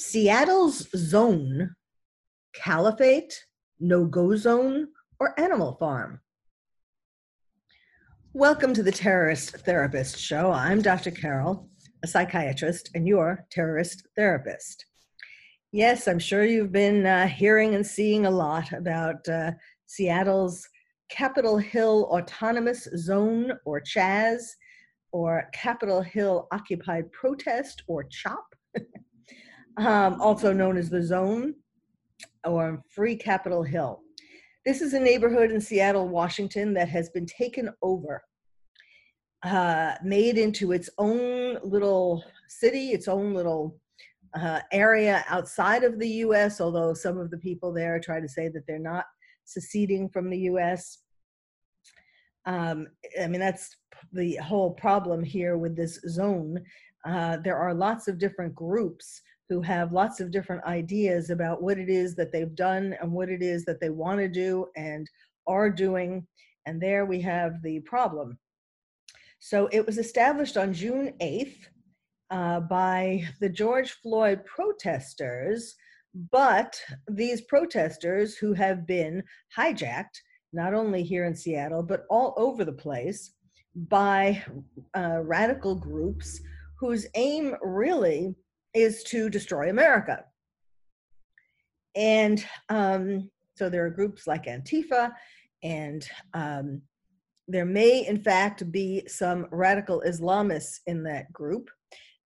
Seattle's zone, caliphate, no go zone, or animal farm. Welcome to the Terrorist Therapist Show. I'm Dr. Carol, a psychiatrist, and your terrorist therapist. Yes, I'm sure you've been uh, hearing and seeing a lot about uh, Seattle's Capitol Hill Autonomous Zone, or CHAZ, or Capitol Hill Occupied Protest, or CHOP. um, also known as the Zone or Free Capitol Hill. This is a neighborhood in Seattle, Washington that has been taken over, uh, made into its own little city, its own little uh, area outside of the US, although some of the people there try to say that they're not seceding from the US. Um, I mean, that's the whole problem here with this zone. Uh, there are lots of different groups who have lots of different ideas about what it is that they've done and what it is that they want to do and are doing. And there we have the problem. So it was established on June 8th uh, by the George Floyd protesters, but these protesters who have been hijacked, not only here in Seattle, but all over the place by uh, radical groups whose aim really is to destroy America. And um, so there are groups like Antifa, and um, there may, in fact, be some radical Islamists in that group.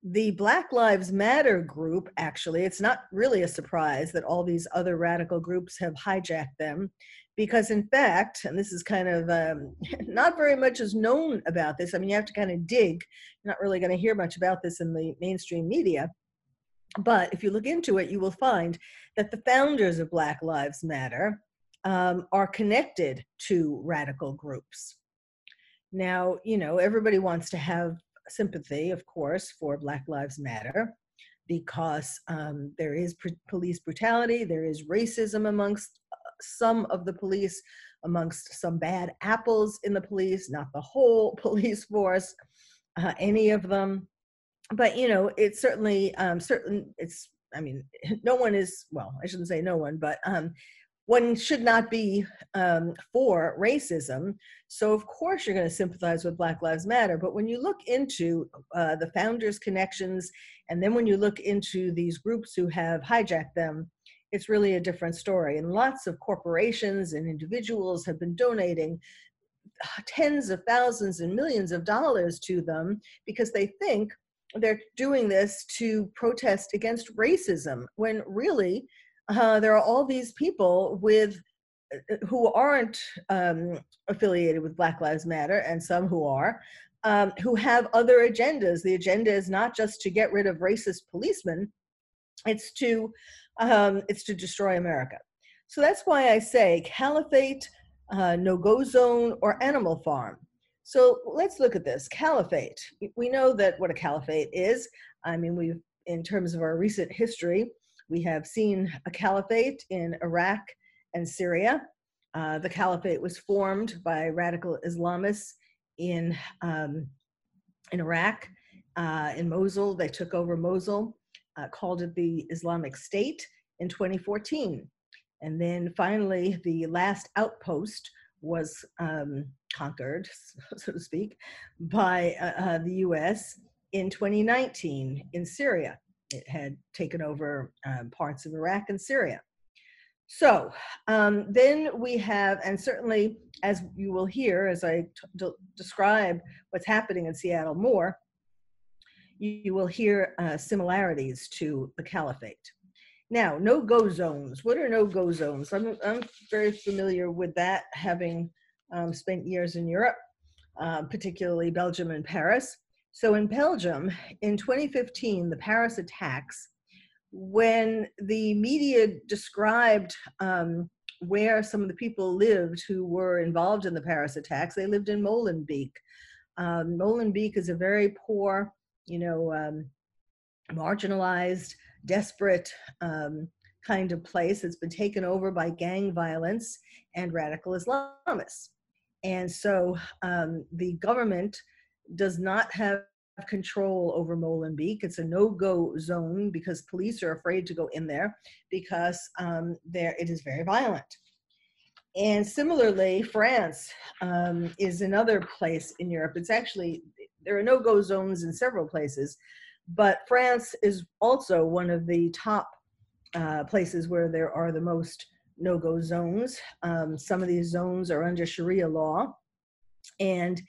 The Black Lives Matter group, actually, it's not really a surprise that all these other radical groups have hijacked them, because in fact, and this is kind of um, not very much is known about this. I mean, you have to kind of dig. You're not really going to hear much about this in the mainstream media. But if you look into it, you will find that the founders of Black Lives Matter um, are connected to radical groups. Now, you know, everybody wants to have sympathy, of course, for Black Lives Matter because um, there is pr- police brutality, there is racism amongst uh, some of the police, amongst some bad apples in the police, not the whole police force, uh, any of them but you know it's certainly um certain it's i mean no one is well i shouldn't say no one but um one should not be um, for racism. So, of course, you're going to sympathize with Black Lives Matter. But when you look into uh, the founders' connections, and then when you look into these groups who have hijacked them, it's really a different story. And lots of corporations and individuals have been donating tens of thousands and millions of dollars to them because they think they're doing this to protest against racism when really uh, there are all these people with uh, who aren't um, affiliated with Black Lives Matter and some who are, um, who have other agendas. The agenda is not just to get rid of racist policemen; it's to um, it's to destroy America. So that's why I say caliphate, uh, no go zone, or animal farm. So let's look at this caliphate. We know that what a caliphate is. I mean, we've, in terms of our recent history, we have seen a caliphate in Iraq and Syria. Uh, the caliphate was formed by radical Islamists in, um, in Iraq, uh, in Mosul. They took over Mosul, uh, called it the Islamic State in 2014. And then finally, the last outpost was um, conquered, so to speak, by uh, uh, the US in 2019 in Syria. it had taken over um, parts of Iraq and Syria. So um, then we have, and certainly as you will hear as I describe what's happening in Seattle more, you, you will hear uh, similarities to the caliphate. Now, no go zones. What are no go zones? I'm, I'm very familiar with that, having um, spent years in Europe, uh, particularly Belgium and Paris. So, in Belgium, in 2015, the Paris attacks when the media described um, where some of the people lived who were involved in the Paris attacks, they lived in Molenbeek. Um, Molenbeek is a very poor, you know, um, marginalized, desperate um, kind of place that's been taken over by gang violence and radical Islamists. And so um, the government does not have control over Molenbeek. It's a no-go zone because police are afraid to go in there because um, there it is very violent. And similarly, France um, is another place in Europe. It's actually there are no-go zones in several places, but France is also one of the top uh, places where there are the most no-go zones. Um, some of these zones are under Sharia law, and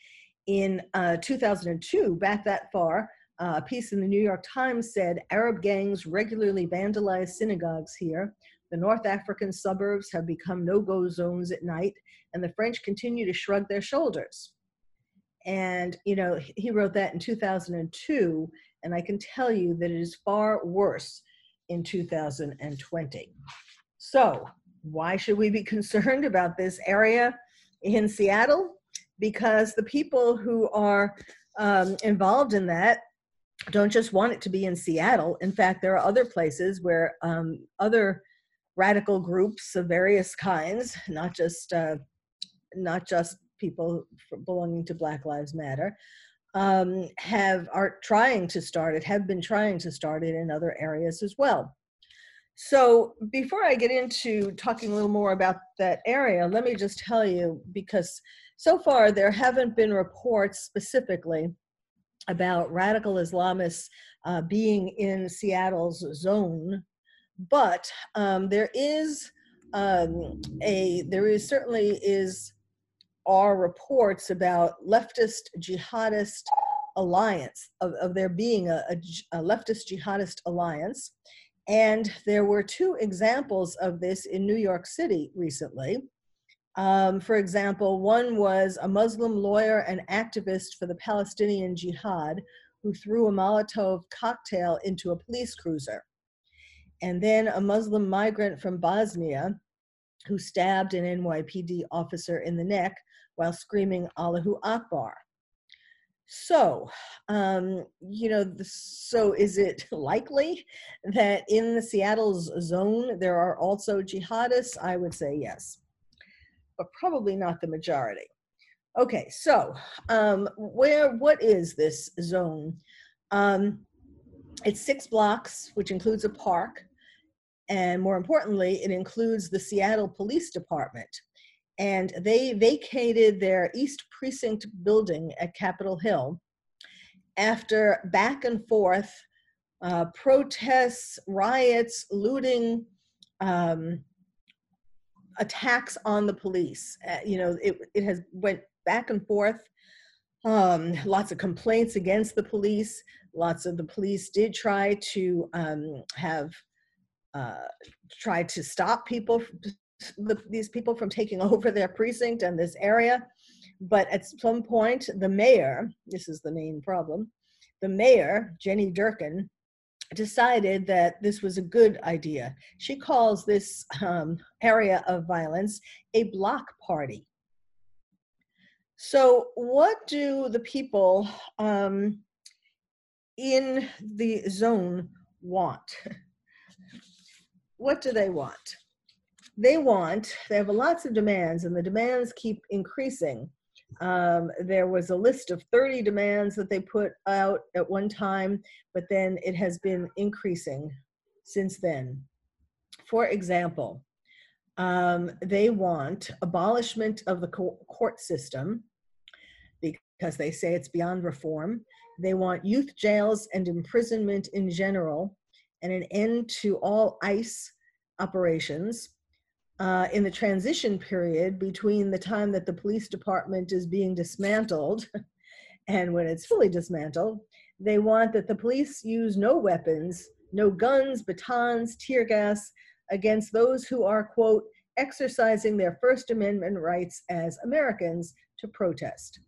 in uh, 2002, back that far, uh, a piece in the New York Times said Arab gangs regularly vandalize synagogues here. The North African suburbs have become no go zones at night, and the French continue to shrug their shoulders. And, you know, he wrote that in 2002, and I can tell you that it is far worse in 2020. So, why should we be concerned about this area in Seattle? because the people who are um, involved in that don't just want it to be in Seattle. In fact, there are other places where um, other radical groups of various kinds, not just uh, not just people belonging to Black Lives Matter, um, have are trying to start it, have been trying to start it in other areas as well. So before I get into talking a little more about that area, let me just tell you because so far, there haven't been reports specifically about radical Islamists uh, being in Seattle's zone, but um, there is um, a there is certainly is are reports about leftist jihadist alliance of, of there being a, a, a leftist jihadist alliance and there were two examples of this in New York City recently. Um, for example, one was a Muslim lawyer and activist for the Palestinian Jihad who threw a Molotov cocktail into a police cruiser. And then a Muslim migrant from Bosnia who stabbed an NYPD officer in the neck while screaming Allahu Akbar. So, um, you know, so is it likely that in the Seattle's zone there are also jihadists? I would say yes but probably not the majority. Okay, so um, where, what is this zone? Um, it's six blocks, which includes a park, and more importantly, it includes the Seattle Police Department. And they vacated their East Precinct building at Capitol Hill after back and forth uh, protests, riots, looting, um, attacks on the police. Uh, you know, it, it has went back and forth. Um, lots of complaints against the police. Lots of the police did try to um, have uh, tried to stop people, the, these people from taking over their precinct and this area. But at some point, the mayor, this is the main problem, the mayor, Jenny Durkan, decided that this was a good idea. She calls this um, area of violence a block party. So, what do the people um, in the zone want? what do they want? They want, they have lots of demands, and the demands keep increasing. Um, there was a list of 30 demands that they put out at one time, but then it has been increasing since then. For example, um, they want abolishment of the court system because they say it's beyond reform. They want youth jails and imprisonment in general, and an end to all ICE operations uh, in the transition period between the time that the police department is being dismantled and when it's fully dismantled. They want that the police use no weapons, no guns, batons, tear gas against those who are, quote, exercising their First Amendment rights as Americans to protest.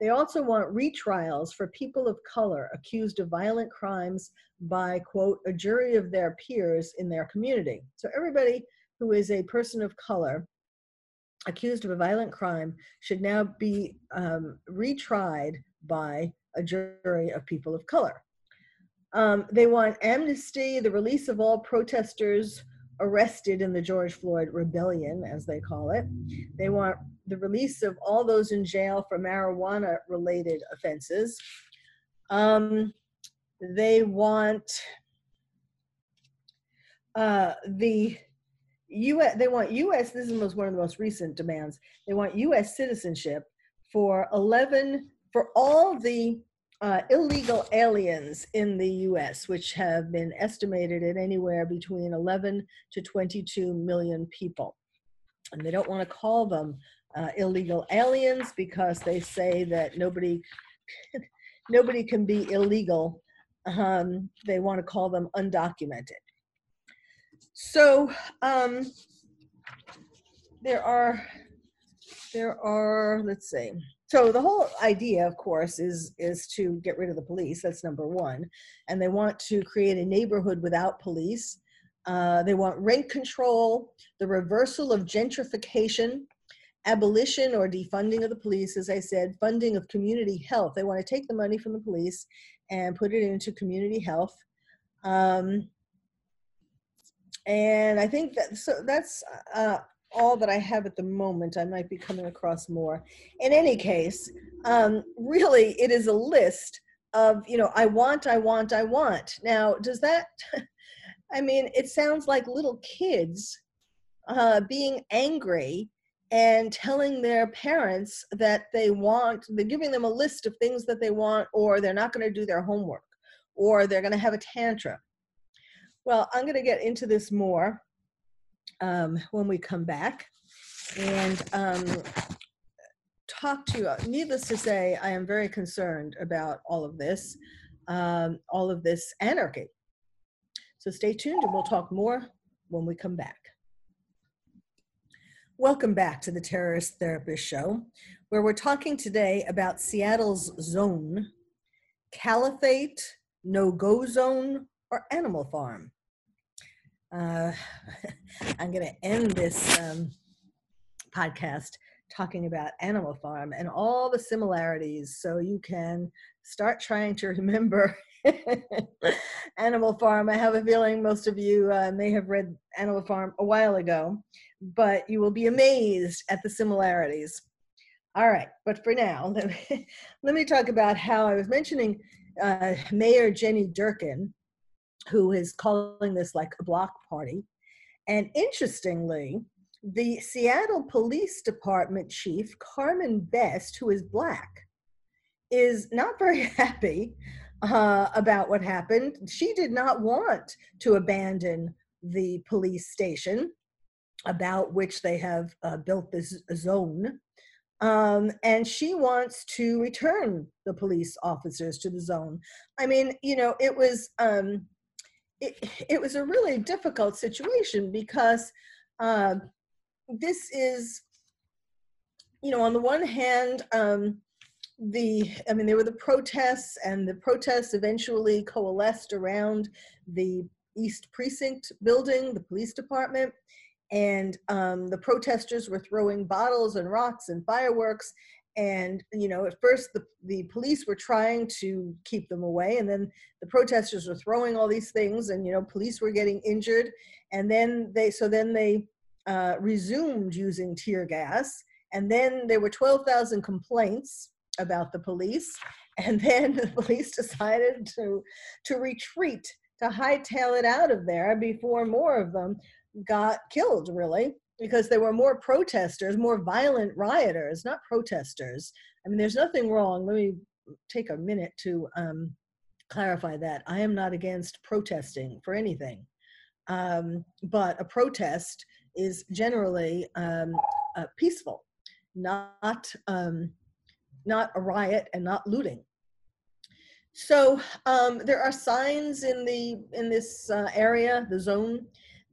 They also want retrials for people of color accused of violent crimes by, quote, a jury of their peers in their community. So everybody who is a person of color accused of a violent crime should now be um, retried by a jury of people of color. Um, they want amnesty, the release of all protesters arrested in the George Floyd rebellion, as they call it. They want the release of all those in jail for marijuana related offenses. Um, they want uh, the US, they want US, this is one of the most recent demands, they want US citizenship for 11, for all the uh, illegal aliens in the US, which have been estimated at anywhere between 11 to 22 million people. And they don't want to call them uh, illegal aliens because they say that nobody, nobody can be illegal. Um, they want to call them undocumented. So um, there are, there are, let's see, so the whole idea of course is is to get rid of the police. That's number one. And they want to create a neighborhood without police. Uh, they want rent control the reversal of gentrification abolition or defunding of the police as i said funding of community health. They want to take the money from the police and put it into community health. Um, and i think that so that's uh, all that I have at the moment. I might be coming across more. In any case, um, really, it is a list of, you know, I want, I want, I want. Now, does that, I mean, it sounds like little kids uh, being angry and telling their parents that they want, they're giving them a list of things that they want, or they're not going to do their homework, or they're going to have a tantrum. Well, I'm going to get into this more um, when we come back and um, talk to you. Needless to say, I am very concerned about all of this, um, all of this anarchy. So stay tuned and we'll talk more when we come back. Welcome back to the Terrorist Therapist Show, where we're talking today about Seattle's zone, caliphate, no go zone, or animal farm uh, I'm going to end this um, podcast talking about Animal Farm and all the similarities so you can start trying to remember Animal Farm. I have a feeling most of you uh, may have read Animal Farm a while ago, but you will be amazed at the similarities. All right, but for now, let me, let me talk about how I was mentioning uh, Mayor Jenny Durkan who is calling this like a block party. And interestingly, the Seattle Police Department chief, Carmen Best, who is black, is not very happy uh, about what happened. She did not want to abandon the police station about which they have uh, built this zone. Um, and she wants to return the police officers to the zone. I mean, you know, it was um, it, it was a really difficult situation because uh, this is, you know, on the one hand, um, the I mean, there were the protests, and the protests eventually coalesced around the East Precinct building, the police department, and um, the protesters were throwing bottles and rocks and fireworks and you know at first the, the police were trying to keep them away and then the protesters were throwing all these things and you know police were getting injured and then they so then they uh, resumed using tear gas and then there were 12,000 complaints about the police and then the police decided to to retreat to hightail it out of there before more of them got killed really because there were more protesters, more violent rioters, not protesters. I mean, there's nothing wrong. Let me take a minute to um, clarify that. I am not against protesting for anything. Um, but a protest is generally um, uh, peaceful, not um, not a riot and not looting. So um, there are signs in the in this uh, area, the zone,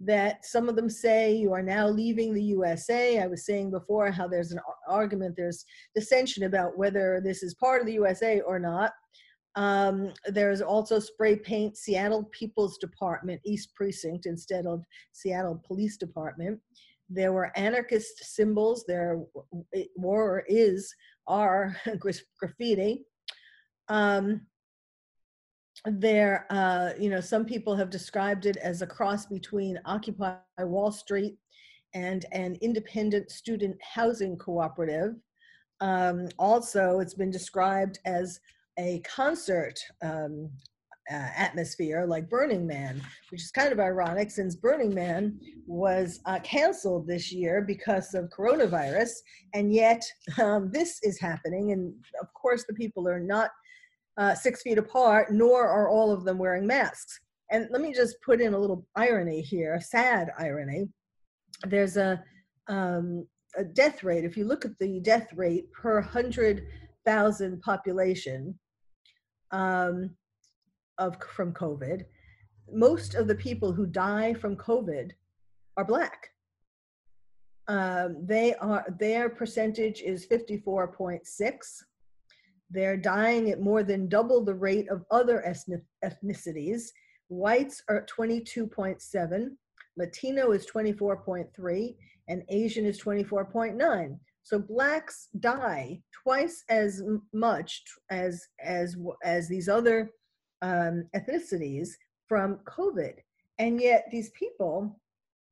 that some of them say you are now leaving the USA. I was saying before how there's an argument, there's dissension about whether this is part of the USA or not. Um, there's also spray paint Seattle People's Department East Precinct instead of Seattle Police Department. There were anarchist symbols. There were, is, are graffiti. Um, there, uh, you know, some people have described it as a cross between Occupy Wall Street and an independent student housing cooperative. Um, also, it's been described as a concert um, uh, atmosphere like Burning Man, which is kind of ironic since Burning Man was uh, canceled this year because of coronavirus, and yet um, this is happening. And of course, the people are not uh, six feet apart, nor are all of them wearing masks. And let me just put in a little irony here, a sad irony. There's a, um, a death rate. If you look at the death rate per 100,000 population um, of from COVID, most of the people who die from COVID are black. Um, they are their percentage is 54.6 they're dying at more than double the rate of other ethnicities. Whites are 22.7, Latino is 24.3, and Asian is 24.9. So blacks die twice as much as as as these other um, ethnicities from COVID, and yet these people,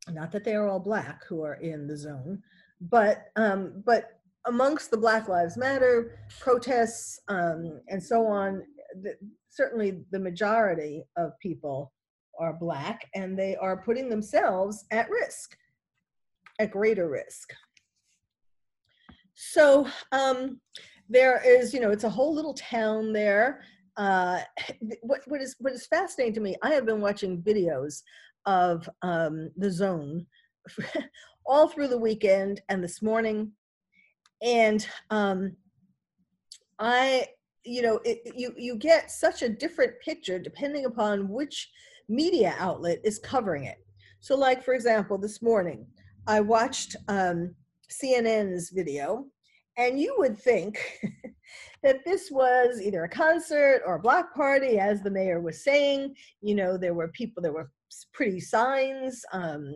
not that they are all black who are in the zone, but um, but amongst the Black Lives Matter protests um, and so on, the, certainly the majority of people are Black and they are putting themselves at risk, at greater risk. So um, there is, you know, it's a whole little town there. Uh, what, what, is, what is fascinating to me, I have been watching videos of um, the zone all through the weekend and this morning and um, I, you know, it, you you get such a different picture depending upon which media outlet is covering it. So, like for example, this morning I watched um, CNN's video, and you would think that this was either a concert or a block party, as the mayor was saying. You know, there were people, there were pretty signs um,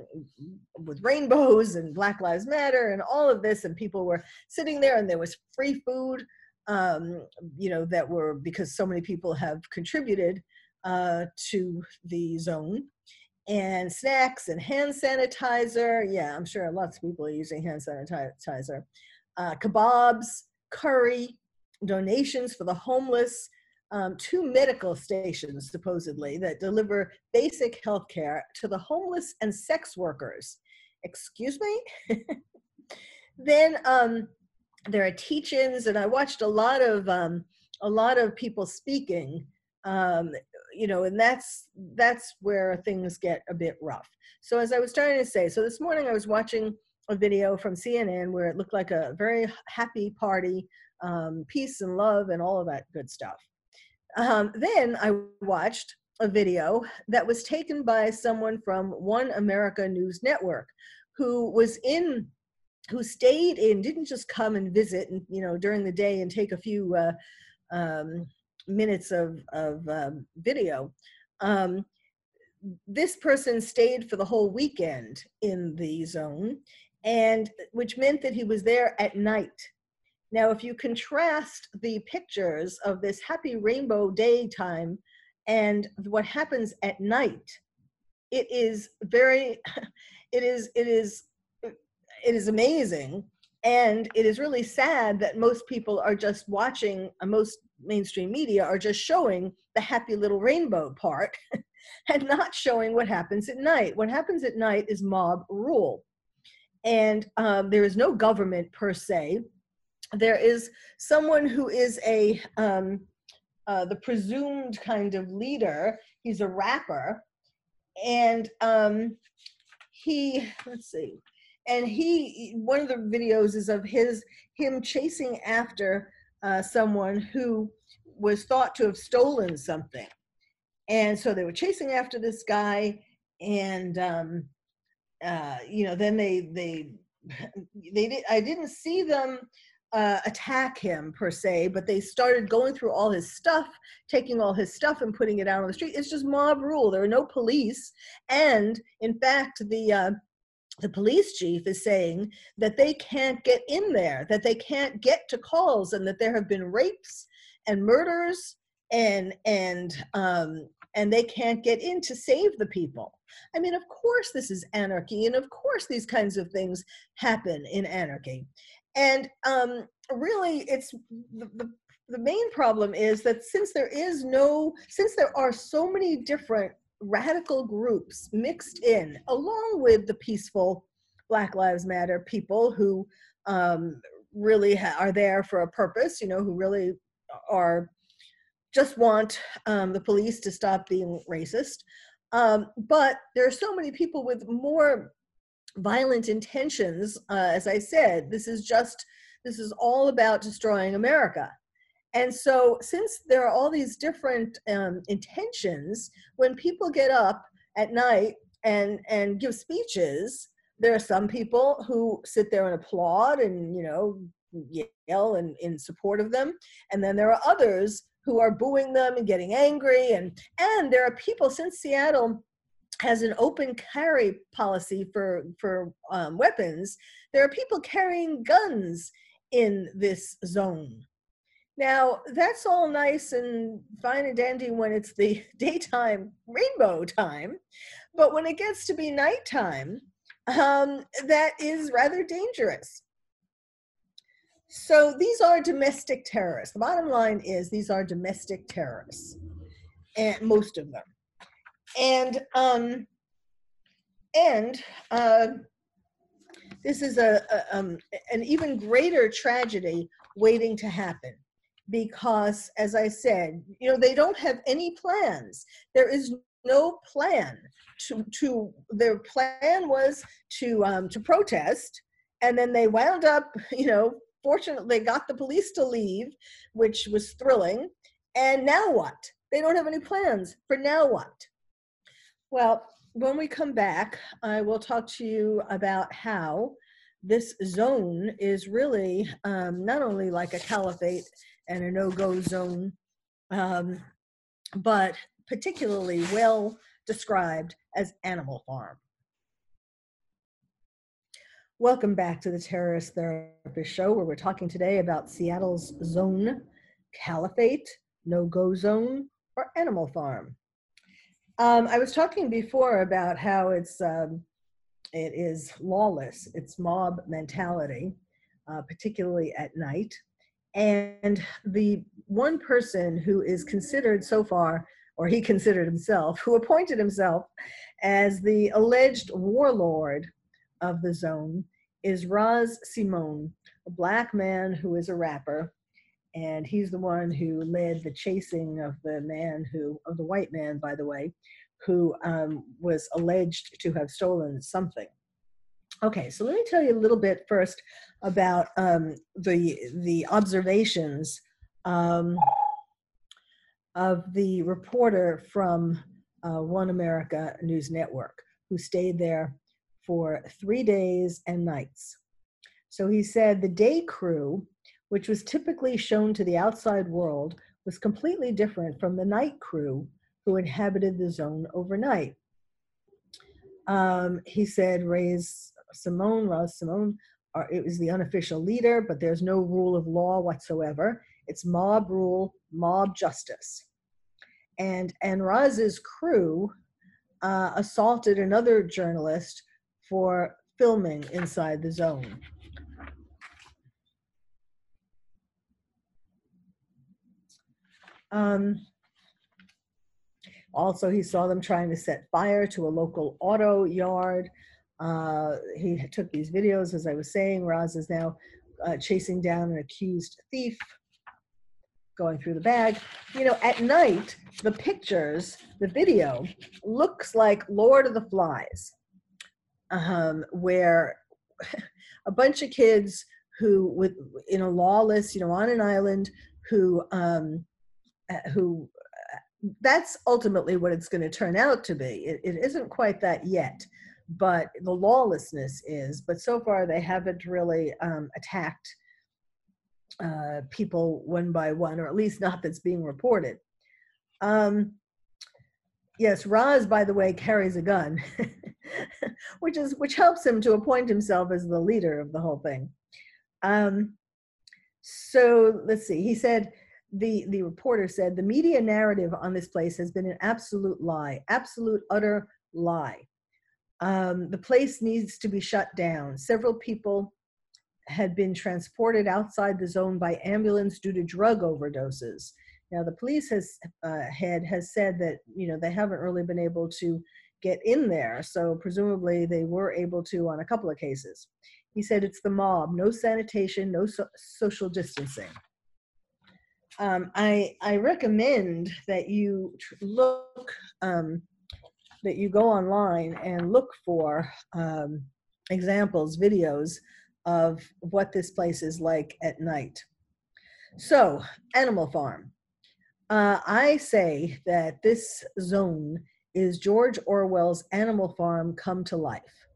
with rainbows and Black Lives Matter and all of this, and people were sitting there, and there was free food, um, you know, that were because so many people have contributed uh, to the zone, and snacks and hand sanitizer. Yeah, I'm sure lots of people are using hand sanitizer. Uh, kebabs, curry, donations for the homeless um, two medical stations, supposedly, that deliver basic health care to the homeless and sex workers. Excuse me? then um, there are teach-ins, and I watched a lot of um, a lot of people speaking. Um, you know, and that's that's where things get a bit rough. So as I was starting to say, so this morning I was watching a video from CNN where it looked like a very happy party, um, peace and love, and all of that good stuff. Um, then I watched a video that was taken by someone from One America News Network who was in who stayed in didn't just come and visit and you know during the day and take a few uh, um, minutes of, of um, video. Um, this person stayed for the whole weekend in the zone and which meant that he was there at night now, if you contrast the pictures of this happy rainbow daytime and what happens at night, it is very, it is, it is, it is amazing. And it is really sad that most people are just watching, uh, most mainstream media are just showing the happy little rainbow part and not showing what happens at night. What happens at night is mob rule. And um, there is no government per se there is someone who is a um, uh, the presumed kind of leader. He's a rapper, and um, he let's see, and he one of the videos is of his him chasing after uh, someone who was thought to have stolen something, and so they were chasing after this guy, and um, uh, you know then they they they did I didn't see them uh, attack him per se, but they started going through all his stuff, taking all his stuff and putting it out on the street. It's just mob rule. There are no police, and in fact, the uh, the police chief is saying that they can't get in there, that they can't get to calls, and that there have been rapes and murders, and and um, and they can't get in to save the people. I mean, of course, this is anarchy, and of course, these kinds of things happen in anarchy. And um, really, it's the, the, the main problem is that since there is no, since there are so many different radical groups mixed in, along with the peaceful Black Lives Matter people who um, really are there for a purpose, you know, who really are just want um, the police to stop being racist. Um, but there are so many people with more violent intentions. Uh, as I said, this is just, this is all about destroying America. And so, since there are all these different um, intentions, when people get up at night and and give speeches, there are some people who sit there and applaud and you know yell and in support of them, and then there are others who are booing them and getting angry, and and there are people since Seattle has an open carry policy for for um, weapons, there are people carrying guns in this zone. Now that's all nice and fine and dandy when it's the daytime rainbow time, but when it gets to be nighttime, um, that is rather dangerous. So these are domestic terrorists. The bottom line is these are domestic terrorists, and most of them and um, and uh, this is a, a um, an even greater tragedy waiting to happen because as i said you know they don't have any plans. There is no plan to to their plan was to um to protest and then they wound up you know fortunately got the police to leave which was thrilling. And now what? They don't have any plans for now what well, when we come back, I will talk to you about how this zone is really um, not only like a caliphate and a no go zone, um, but particularly well described as Animal Farm. Welcome back to the Terrorist Therapist Show, where we're talking today about Seattle's zone, caliphate, no go zone, or Animal Farm. Um, I was talking before about how it's um, it is lawless. It's mob mentality, uh, particularly at night. And the one person who is considered so far, or he considered himself, who appointed himself as the alleged warlord of the zone, is Raz Simone, a black man who is a rapper and he's the one who led the chasing of the man who of the white man by the way who um, was alleged to have stolen something. Okay so let me tell you a little bit first about um, the the observations um, of the reporter from uh, one america news network who stayed there for three days and nights. So he said the day crew which was typically shown to the outside world, was completely different from the night crew who inhabited the zone overnight. Um, he said, Raz Simone, Raz Simone, are, it was the unofficial leader, but there's no rule of law whatsoever. It's mob rule, mob justice. And, and Raz's crew uh, assaulted another journalist for filming inside the zone. Um, also, he saw them trying to set fire to a local auto yard. Uh, he took these videos, as I was saying. Raz is now uh, chasing down an accused thief. going through the bag. You know, at night, the pictures, the video looks like Lord of the Flies, um, where a bunch of kids who, with in a lawless, you know, on an island, who, um, who, uh, that's ultimately what it's going to turn out to be. It, it isn't quite that yet, but the lawlessness is. But so far, they haven't really um, attacked uh, people one by one, or at least not that's being reported. Um, yes, Raz, by the way, carries a gun, which is which helps him to appoint himself as the leader of the whole thing. Um, so let's see. He said the the reporter said the media narrative on this place has been an absolute lie, absolute utter lie. Um, the place needs to be shut down. Several people had been transported outside the zone by ambulance due to drug overdoses. Now, the police has uh, head has said that you know they haven't really been able to get in there, so presumably they were able to on a couple of cases. He said it's the mob, no sanitation, no so- social distancing. Um, I I recommend that you look um, that you go online and look for um, examples, videos of what this place is like at night. So, Animal Farm. Uh, I say that this zone is George Orwell's Animal Farm come to life.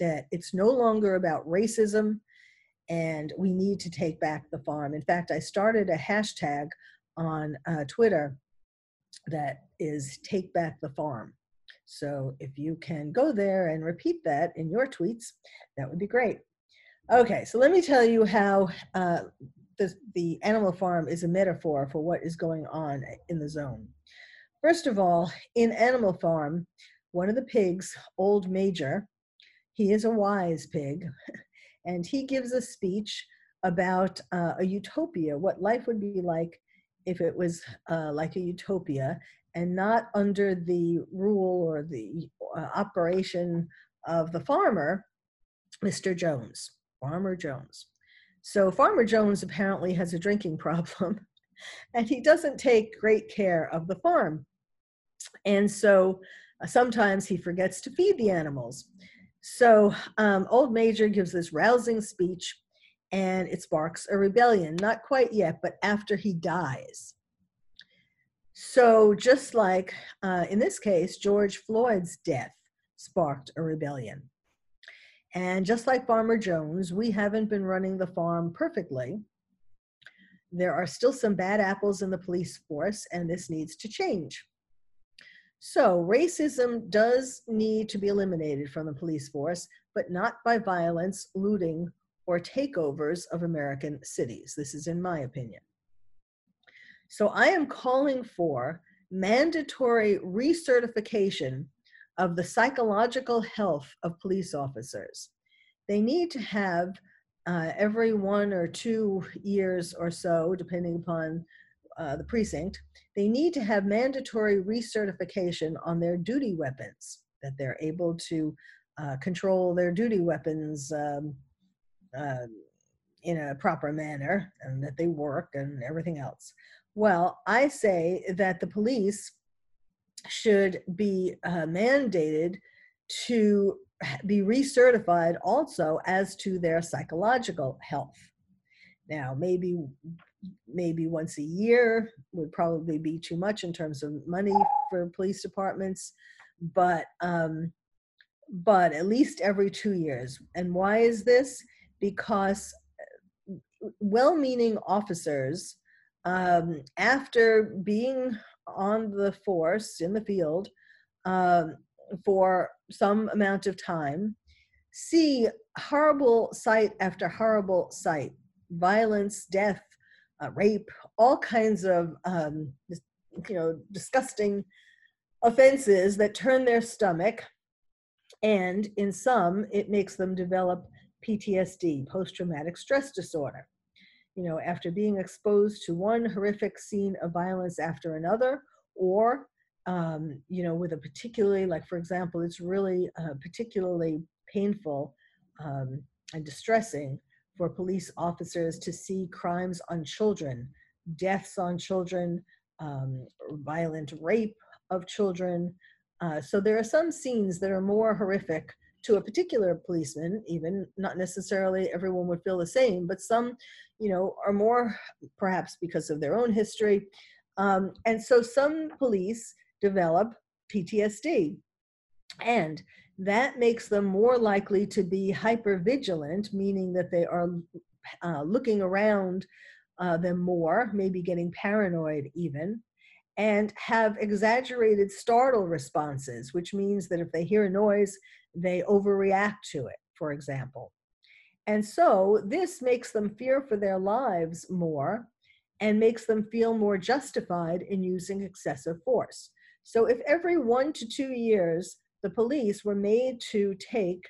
That it's no longer about racism and we need to take back the farm. In fact, I started a hashtag on uh, Twitter that is take back the farm. So if you can go there and repeat that in your tweets, that would be great. Okay, so let me tell you how uh, the, the animal farm is a metaphor for what is going on in the zone. First of all, in Animal Farm, one of the pigs, Old Major, he is a wise pig, and he gives a speech about uh, a utopia, what life would be like if it was uh, like a utopia and not under the rule or the uh, operation of the farmer, Mr. Jones. Farmer Jones. So Farmer Jones apparently has a drinking problem and he doesn't take great care of the farm. And so uh, sometimes he forgets to feed the animals. So um, Old Major gives this rousing speech and it sparks a rebellion. Not quite yet, but after he dies. So, just like uh, in this case, George Floyd's death sparked a rebellion. And just like Farmer Jones, we haven't been running the farm perfectly. There are still some bad apples in the police force, and this needs to change. So, racism does need to be eliminated from the police force, but not by violence, looting, or takeovers of American cities. This is in my opinion. So, I am calling for mandatory recertification of the psychological health of police officers. They need to have uh, every one or two years or so, depending upon uh, the precinct, they need to have mandatory recertification on their duty weapons, that they're able to uh, control their duty weapons um, uh, in a proper manner and that they work and everything else. Well, I say that the police should be uh, mandated to be recertified also as to their psychological health. Now, maybe maybe once a year would probably be too much in terms of money for police departments, but um, but at least every two years. And why is this? Because uh, well-meaning officers, um, after being on the force in the field um, for some amount of time, see horrible sight after horrible sight violence, death, uh, rape, all kinds of um, you know disgusting offenses that turn their stomach, and in some it makes them develop PTSD, post-traumatic stress disorder. You know, after being exposed to one horrific scene of violence after another, or, um, you know, with a particularly, like, for example, it's really uh, particularly painful um, and distressing for police officers to see crimes on children deaths on children, um, violent rape of children. Uh, so there are some scenes that are more horrific to a particular policeman, even not necessarily everyone would feel the same, but some, you know, are more perhaps because of their own history. Um, and so some police develop PTSD. And that makes them more likely to be hyper vigilant, meaning that they are uh, looking around uh, them more, maybe getting paranoid even, and have exaggerated startle responses, which means that if they hear a noise, they overreact to it, for example. And so this makes them fear for their lives more and makes them feel more justified in using excessive force. So if every one to two years the police were made to take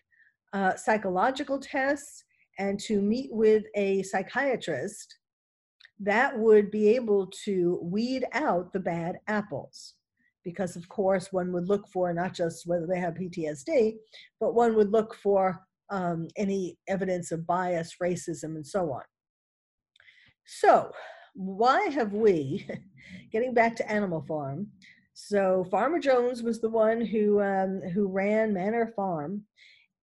uh, psychological tests and to meet with a psychiatrist, that would be able to weed out the bad apples. Because, of course, one would look for not just whether they have PTSD, but one would look for um, any evidence of bias, racism, and so on. So, why have we, getting back to Animal Farm, so Farmer Jones was the one who um, who ran Manor Farm,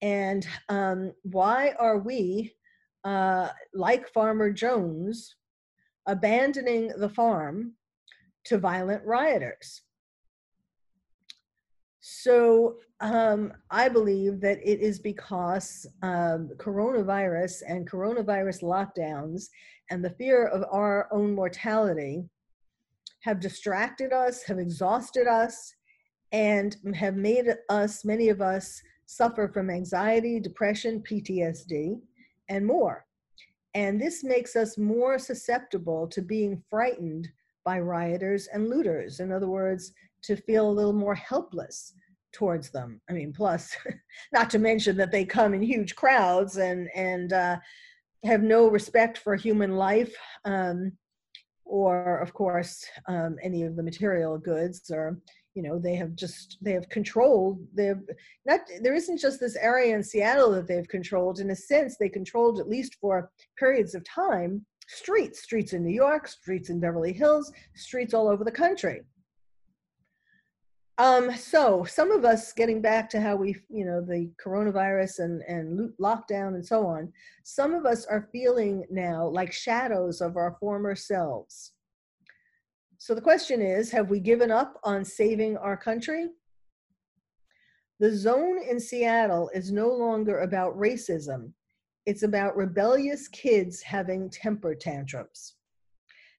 and um, why are we, uh, like Farmer Jones, abandoning the farm to violent rioters? So um, I believe that it is because um, coronavirus and coronavirus lockdowns and the fear of our own mortality have distracted us, have exhausted us, and have made us, many of us, suffer from anxiety, depression, PTSD, and more. And this makes us more susceptible to being frightened by rioters and looters. In other words, to feel a little more helpless towards them. I mean, plus, not to mention that they come in huge crowds and and uh, have no respect for human life. Um, or of course um, any of the material goods or you know they have just they have controlled they've not there isn't just this area in seattle that they've controlled. In a sense they controlled at least for periods of time streets streets in new york streets in beverly hills streets all over the country um, so some of us getting back to how we, you know, the coronavirus and, and lockdown and so on, some of us are feeling now like shadows of our former selves. So the question is, have we given up on saving our country? The zone in Seattle is no longer about racism. It's about rebellious kids having temper tantrums.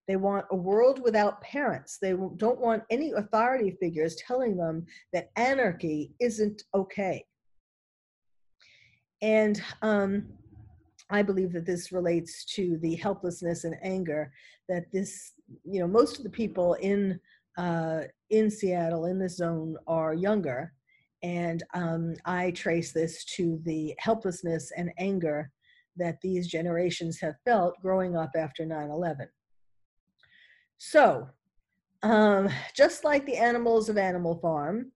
They want a world without parents. They don't want any authority figures telling them that anarchy isn't okay. And um, I believe that this relates to the helplessness and anger that this, you know, most of the people in uh, in Seattle in this zone are younger, and um, I trace this to the helplessness and anger that these generations have felt growing up after 9 11. So, um, just like the animals of Animal Farm,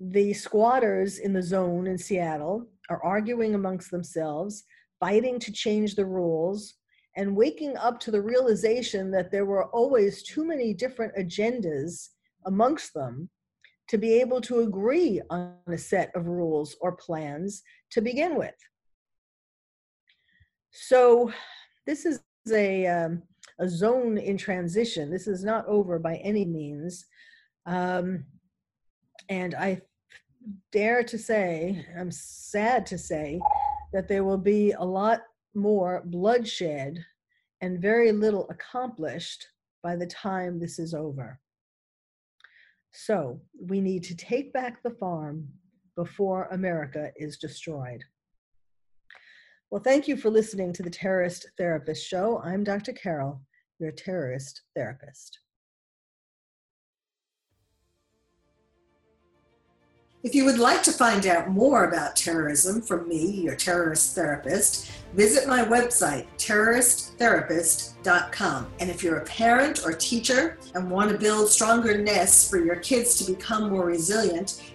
the squatters in the zone in Seattle are arguing amongst themselves, fighting to change the rules, and waking up to the realization that there were always too many different agendas amongst them to be able to agree on a set of rules or plans to begin with. So, this is a um, a zone in transition. This is not over by any means. Um, and I dare to say, I'm sad to say, that there will be a lot more bloodshed and very little accomplished by the time this is over. So we need to take back the farm before America is destroyed. Well, thank you for listening to the Terrorist Therapist Show. I'm Dr. Carol your terrorist therapist. If you would like to find out more about terrorism from me, your terrorist therapist, visit my website, terroristtherapist.com. And if you're a parent or teacher and want to build stronger nests for your kids to become more resilient,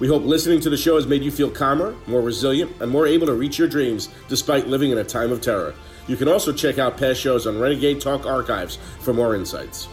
We hope listening to the show has made you feel calmer, more resilient, and more able to reach your dreams despite living in a time of terror. You can also check out past shows on Renegade Talk archives for more insights.